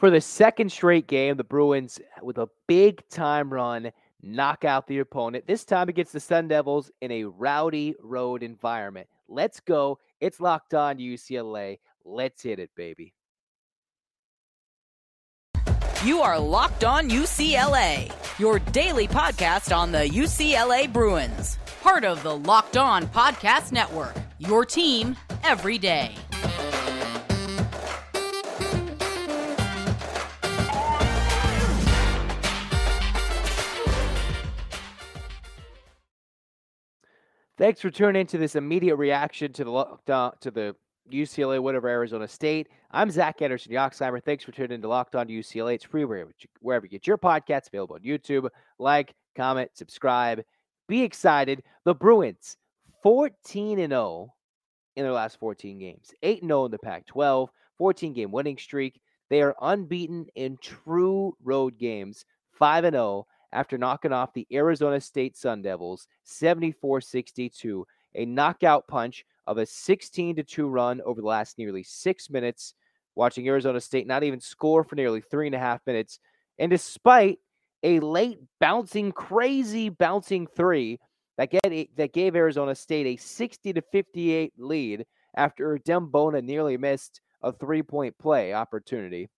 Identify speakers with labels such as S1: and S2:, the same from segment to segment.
S1: For the second straight game, the Bruins, with a big time run, knock out the opponent. This time against the Sun Devils in a rowdy road environment. Let's go. It's locked on UCLA. Let's hit it, baby.
S2: You are Locked On UCLA, your daily podcast on the UCLA Bruins, part of the Locked On Podcast Network, your team every day.
S1: Thanks for tuning into this immediate reaction to the lockdown to the UCLA, whatever Arizona State. I'm Zach Anderson Yoxsimer. Thanks for tuning in to Locked On to UCLA. It's free wherever you, wherever you get your podcasts, available on YouTube. Like, comment, subscribe. Be excited. The Bruins, 14 and 0 in their last 14 games, 8 0 in the Pac 12, 14 game winning streak. They are unbeaten in true road games, 5 and 0 after knocking off the Arizona State Sun Devils 74 62, a knockout punch of a 16 2 run over the last nearly six minutes, watching Arizona State not even score for nearly three and a half minutes. And despite a late bouncing, crazy bouncing three that, get, that gave Arizona State a 60 to 58 lead after Adem Bona nearly missed a three point play opportunity.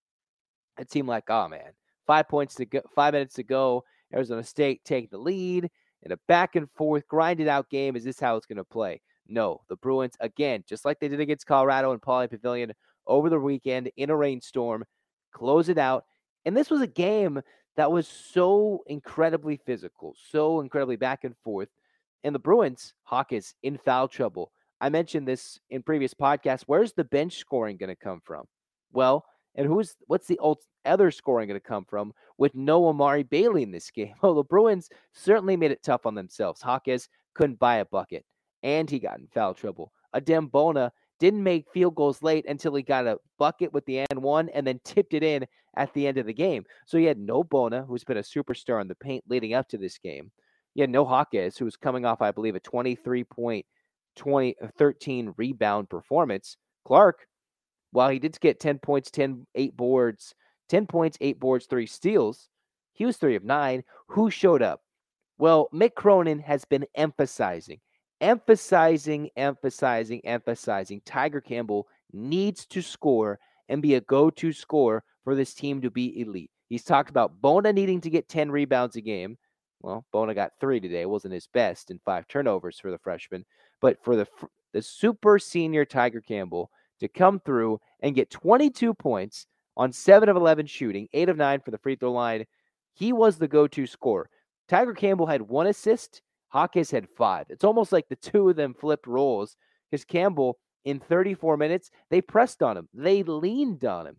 S1: It seemed like, oh man, five points to go, five minutes to go. Arizona State take the lead in a back and forth, grinded out game. Is this how it's going to play? No. The Bruins, again, just like they did against Colorado and Pauley Pavilion over the weekend in a rainstorm, close it out. And this was a game that was so incredibly physical, so incredibly back and forth. And the Bruins, Hawk is in foul trouble. I mentioned this in previous podcasts. Where's the bench scoring going to come from? Well, and who's what's the other scoring going to come from with no Amari Bailey in this game? Well, the Bruins certainly made it tough on themselves. Jaquez couldn't buy a bucket, and he got in foul trouble. Adem Bona didn't make field goals late until he got a bucket with the and one and then tipped it in at the end of the game. So he had no Bona, who's been a superstar in the paint leading up to this game. He had no Jaquez, who was coming off, I believe, a 23 point 20 uh, 13 rebound performance. Clark, while he did get 10 points, 10, 8 boards, 10 points, 8 boards, 3 steals, he was 3 of 9. Who showed up? Well, Mick Cronin has been emphasizing, emphasizing, emphasizing, emphasizing Tyger Campbell needs to score and be a go to scorer for this team to be elite. He's talked about Bona needing to get 10 rebounds a game. Well, Bona got three today. Wasn't his best and five turnovers for the freshman. But for the the super senior Tyger Campbell, to come through and get 22 points on 7 of 11 shooting, 8 of 9 for the free throw line. He was the go to scorer. Tyger Campbell had one assist, Jaquez had five. It's almost like the two of them flipped roles because Campbell, in 34 minutes, they pressed on him, they leaned on him.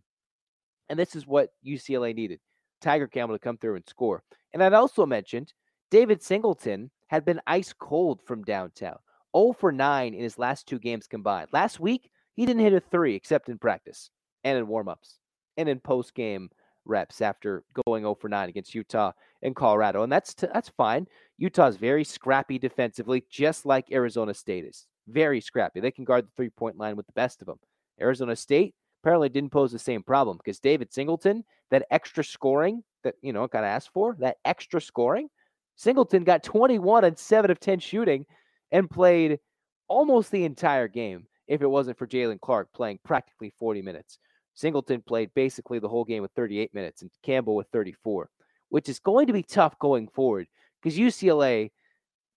S1: And this is what UCLA needed Tyger Campbell to come through and score. And I'd also mentioned David Singleton had been ice cold from downtown. 0 for 9 in his last two games combined. Last week, he didn't hit a three except in practice and in warmups and in post game reps after going 0 for 9 against Utah and Colorado. And that's t- that's fine. Utah's very scrappy defensively, just like Arizona State is. Very scrappy. They can guard the three point line with the best of them. Arizona State apparently didn't pose the same problem because David Singleton, that extra scoring that, you know, of asked for, that extra scoring, Singleton got 21 and 7 of 10 shooting and played almost the entire game if it wasn't for Jaylen Clark playing practically 40 minutes. Singleton played basically the whole game with 38 minutes and Campbell with 34, which is going to be tough going forward because UCLA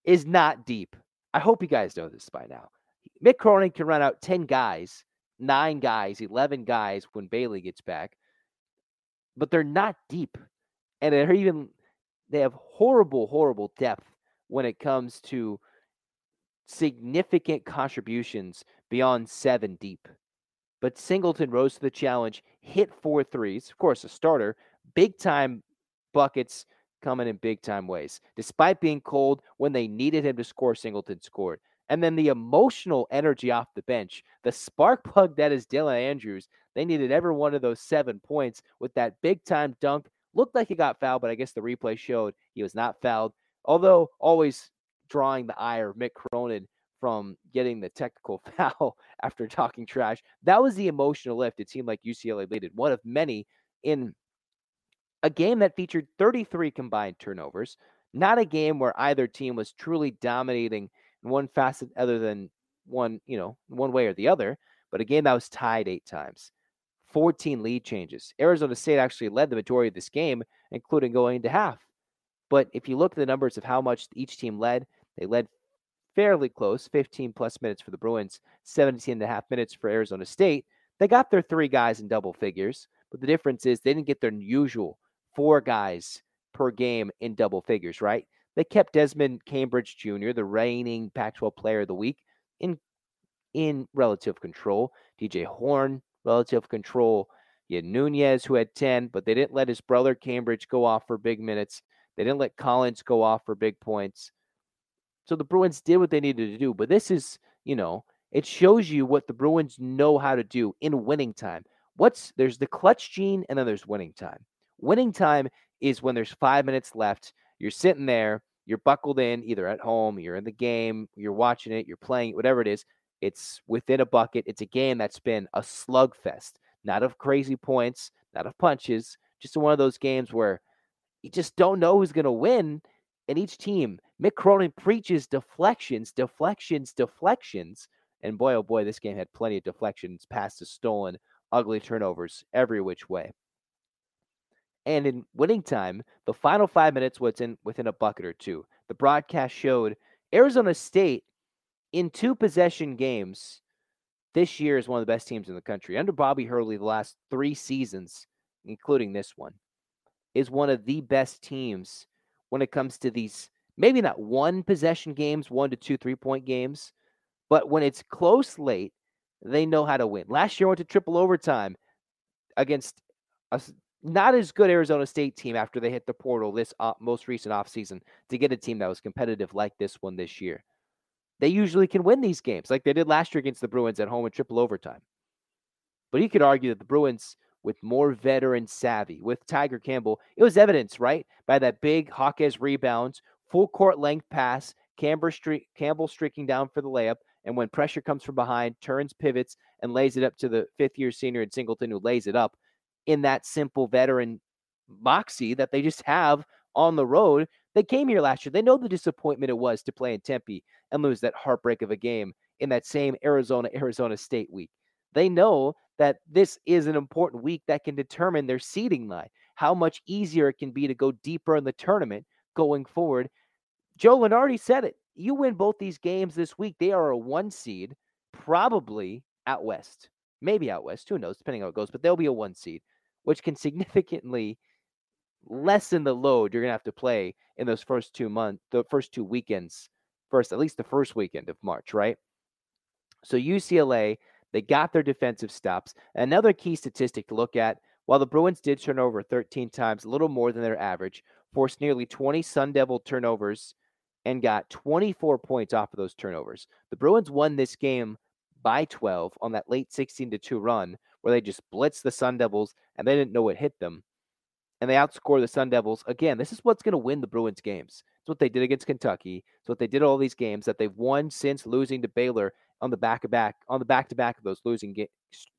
S1: is not deep. I hope you guys know this by now. Mick Cronin can run out 10 guys, nine guys, 11 guys when Bailey gets back, but they're not deep. And they're even, they have horrible, horrible depth when it comes to significant contributions beyond seven deep. But Singleton rose to the challenge, hit four threes. Of course, a starter, big time buckets coming in big time ways. Despite being cold, when they needed him to score, Singleton scored. And then the emotional energy off the bench, the spark plug that is Dylan Andrews. They needed every one of those seven points with that big time dunk. Looked like he got fouled, but I guess the replay showed he was not fouled. Although always drawing the ire of Mick Cronin from getting the technical foul after talking trash. That was the emotional lift it seemed like UCLA needed. One of many in a game that featured 33 combined turnovers, not a game where either team was truly dominating in one facet other than one, you know, one way or the other, but a game that was tied eight times. 14 lead changes. Arizona State actually led the majority of this game, including going into half. But if you look at the numbers of how much each team led, they led fairly close 15 plus minutes for the Bruins, 17 and a half minutes for Arizona State. They got their three guys in double figures, but the difference is they didn't get their usual four guys per game in double figures, right? They kept Desmond Cambridge Jr., the reigning Pac 12 player of the week, in in relative control. DJ Horne, relative control. You had Nunez, who had 10, but they didn't let his brother Cambridge go off for big minutes. They didn't let Collins go off for big points. So the Bruins did what they needed to do. But this is, you know, it shows you what the Bruins know how to do in winning time. What's there's the clutch gene and then there's winning time. Winning time is when there's five minutes left. You're sitting there, you're buckled in, either at home, you're in the game, you're watching it, you're playing it, whatever it is. It's within a bucket. It's a game that's been a slugfest, not of crazy points, not of punches, just one of those games where you just don't know who's going to win. And each team, Mick Cronin preaches deflections, deflections, deflections. And boy, oh boy, this game had plenty of deflections, passes stolen, ugly turnovers every which way. And in winning time, the final five minutes was in within a bucket or two. The broadcast showed Arizona State in two possession games, this year is one of the best teams in the country. Under Bobby Hurley, the last three seasons, including this one, is one of the best teams when it comes to these maybe not one possession games, one to two three point games, but when it's close late, they know how to win. Last year went to triple overtime against a not as good Arizona State team after they hit the portal this uh, most recent offseason to get a team that was competitive like this one this year they usually can win these games like they did last year against the Bruins at home in triple overtime. But you could argue that the Bruins, with more veteran savvy, with Tyger Campbell, it was evidence, right? By that big Jaquez rebounds, full court length pass, Campbell, streak, Campbell streaking down for the layup. And when pressure comes from behind, turns, pivots, and lays it up to the fifth year senior in Singleton, who lays it up in that simple veteran moxie that they just have on the road. They came here last year. They know the disappointment it was to play in Tempe and lose that heartbreak of a game in that same Arizona Arizona State week. They know that this is an important week that can determine their seeding line, how much easier it can be to go deeper in the tournament going forward. Joe Lunardi said it. You win both these games this week, they are a one seed, probably out west, maybe out west. Who knows, depending how it goes, but they'll be a one seed, which can significantly lessen the load you're going to have to play in those first two months, the first two weekends first, at least the first weekend of March, right? So UCLA, they got their defensive stops. Another key statistic to look at while the Bruins did turn over 13 times, a little more than their average, forced nearly 20 Sun Devil turnovers and got 24 points off of those turnovers. The Bruins won this game by 12 on that late 16 to 2 run where they just blitzed the Sun Devils and they didn't know what hit them. And they outscore the Sun Devils. Again, this is what's going to win the Bruins games. It's what they did against Kentucky. It's what they did all these games that they've won since losing to Baylor on the back of back on the back to back of those losing ga-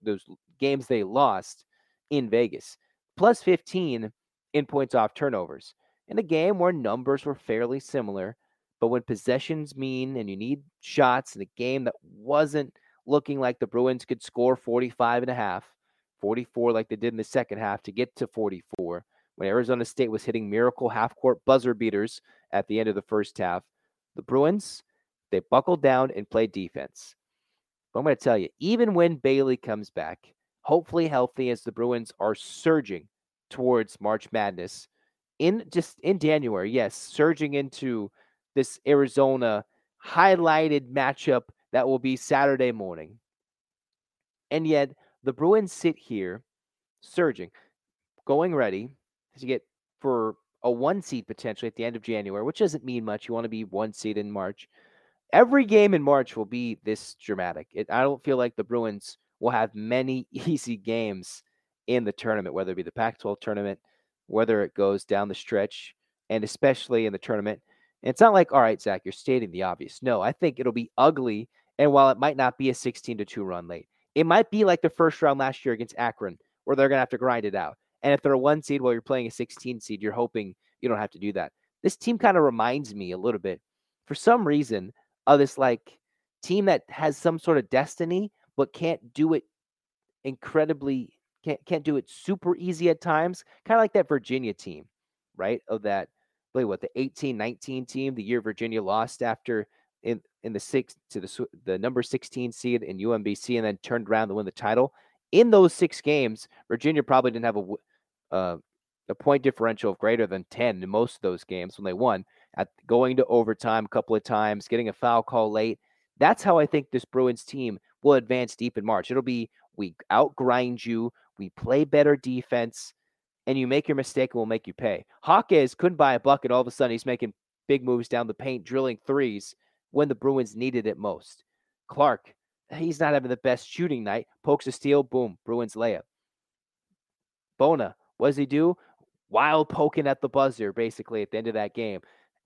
S1: those games they lost in Vegas. Plus 15 in points off turnovers. In a game where numbers were fairly similar, but when possessions mean and you need shots in a game that wasn't looking like the Bruins could score 45 and a half, 44 like they did in the second half to get to 44 when Arizona State was hitting miracle half court buzzer beaters at the end of the first half. The Bruins, they buckled down and played defense. But I'm going to tell you, even when Bailey comes back, hopefully healthy as the Bruins are surging towards March Madness in just in January, yes, surging into this Arizona highlighted matchup that will be Saturday morning. And yet the Bruins sit here surging, going ready to get for a one seed potentially at the end of January, which doesn't mean much. You want to be one seed in March. Every game in March will be this dramatic. It, I don't feel like the Bruins will have many easy games in the tournament, whether it be the Pac 12 tournament, whether it goes down the stretch, and especially in the tournament. And it's not like, all right, Zach, you're stating the obvious. No, I think it'll be ugly. And while it might not be a 16 to 2 run late, it might be like the first round last year against Akron, where they're going to have to grind it out And if they're a one seed while you're playing a 16 seed, you're hoping you don't have to do that. This team kind of reminds me a little bit, for some reason, of this like team that has some sort of destiny, but can't do it incredibly, can't, can't do it super easy at times. Kind of like that Virginia team, right? Of that, play what, the 18 19 team, the year Virginia lost after in in the six to the the number 16 seed in UMBC and then turned around to win the title. In those six games, Virginia probably didn't have a uh, a point differential of greater than 10 in most of those games when they won at going to overtime a couple of times, getting a foul call late. That's how I think this Bruins team will advance deep in March. It'll be we outgrind you, we play better defense, and you make your mistake and we'll make you pay. Jaquez couldn't buy a bucket. All of a sudden, he's making big moves down the paint, drilling threes when the Bruins needed it most. Clark, he's not having the best shooting night. Pokes a steal, boom, Bruins layup. Bona, what does he do? Wild poking at the buzzer, basically, at the end of that game.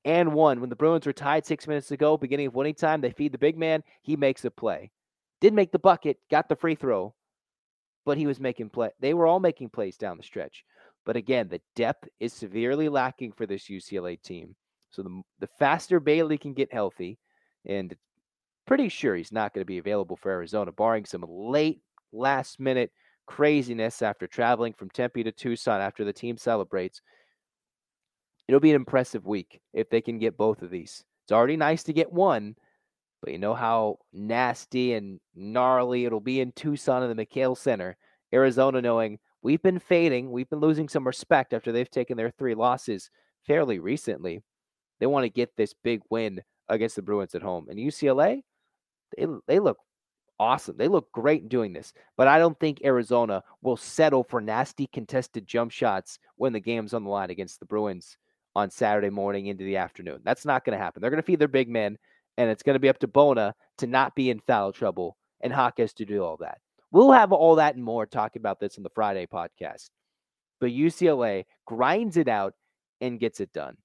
S1: And one. When the Bruins were tied six minutes ago, beginning of winning time, they feed the big man. He makes a play. Didn't make the bucket, got the free throw, but he was making play. They were all making plays down the stretch. But again, the depth is severely lacking for this UCLA team. So the, the faster Bailey can get healthy, and pretty sure he's not going to be available for Arizona, barring some late last minute craziness after traveling from Tempe to Tucson after the team celebrates. It'll be an impressive week if they can get both of these. It's already nice to get one, but you know how nasty and gnarly it'll be in Tucson in the McKale Center. Arizona knowing we've been fading, we've been losing some respect after they've taken their three losses fairly recently. They want to get this big win against the Bruins at home. And UCLA, they they look awesome. They look great doing this. But I don't think Arizona will settle for nasty contested jump shots when the game's on the line against the Bruins on Saturday morning into the afternoon. That's not going to happen. They're going to feed their big men, and it's going to be up to Bona to not be in foul trouble and Jaquez to do all that. We'll have all that and more talking about this in the Friday podcast. But UCLA grinds it out and gets it done.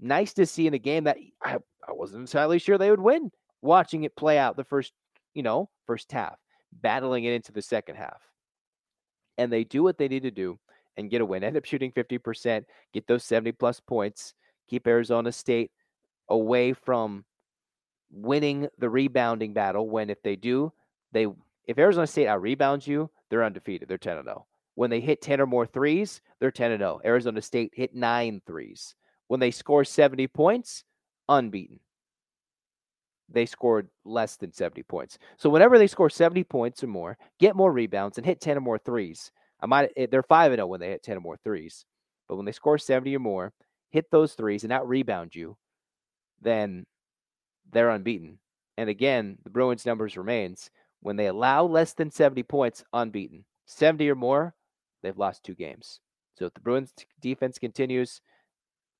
S1: Nice to see in a game that I, I wasn't entirely sure they would win. Watching it play out the first, you know, first half, battling it into the second half. And they do what they need to do and get a win. End up shooting 50%, get those 70 plus points, keep Arizona State away from winning the rebounding battle. When if they do, they if Arizona State out rebounds you, they're undefeated. They're 10 0. When they hit 10 or more threes, they're 10 0. Arizona State hit nine threes. When they score 70 points, unbeaten. They scored less than 70 points. So whenever they score 70 points or more, get more rebounds and hit 10 or more threes. I might eh, they're 5 0 when they hit 10 or more threes. But when they score 70 or more, hit those threes and out rebound you, then they're unbeaten. And again, the Bruins numbers remains when they allow less than 70 points, unbeaten. 70 or more, they've lost two games. So if the Bruins defense continues,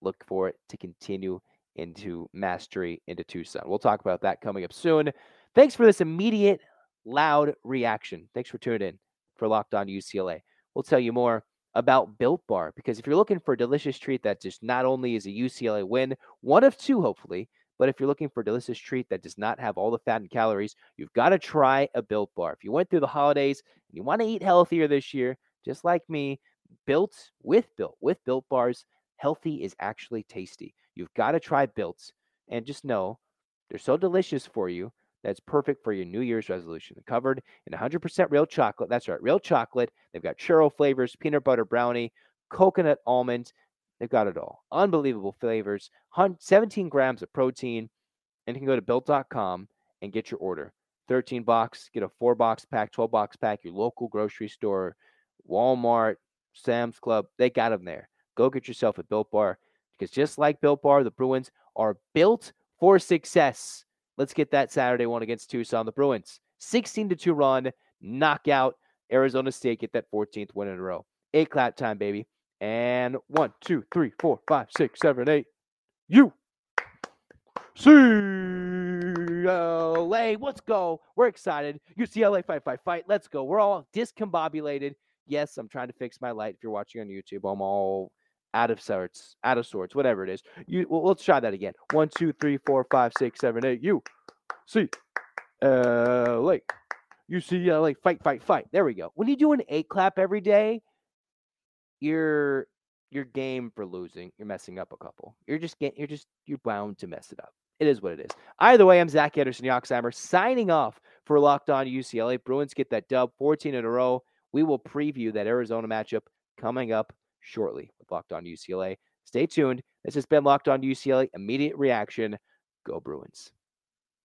S1: look for it to continue into mastery into Tucson. We'll talk about that coming up soon. Thanks for this immediate, loud reaction. Thanks for tuning in for Locked On UCLA. We'll tell you more about Built Bar because if you're looking for a delicious treat that just not only is a UCLA win, one of two, hopefully, but if you're looking for a delicious treat that does not have all the fat and calories, you've got to try a Built Bar. If you went through the holidays and you want to eat healthier this year, just like me, Built with Built, with Built Bars, healthy is actually tasty. You've got to try Builts and just know they're so delicious for you that's perfect for your New Year's resolution. Covered in 100% real chocolate. That's right, real chocolate. They've got churro flavors, peanut butter brownie, coconut almond. They've got it all. Unbelievable flavors, 17 grams of protein. And you can go to built.com and get your order. 13 box, get a four box pack, 12 box pack, your local grocery store, Walmart, Sam's Club. They got them there. Go get yourself a Built Bar because just like Built Bar, the Bruins are built for success. Let's get that Saturday one against Tucson. The Bruins, 16 to 2 run, knockout. Arizona State get that 14th win in a row. Eight clap time, baby. And one, two, three, four, five, six, seven, eight. You. CLA, let's go. We're excited. UCLA, fight, fight, fight. Let's go. We're all discombobulated. Yes, I'm trying to fix my light. If you're watching on YouTube, I'm all out of sorts, out of sorts, whatever it is. You well, let's try that again. One, two, three, four, five, six, seven, eight. You, C, L, A, U, C, L, A. Fight, fight, fight. There we go. When you do an eight clap every day, you're you're game for losing. You're messing up a couple. You're just getting you're just you're bound to mess it up. It is what it is. Either way, I'm Zach Anderson Yoxsimer signing off for Locked On UCLA. Bruins get that dub 14 in a row. We will preview that Arizona matchup coming up shortly with Locked On UCLA. Stay tuned. This has been Locked On UCLA. Immediate reaction. Go Bruins.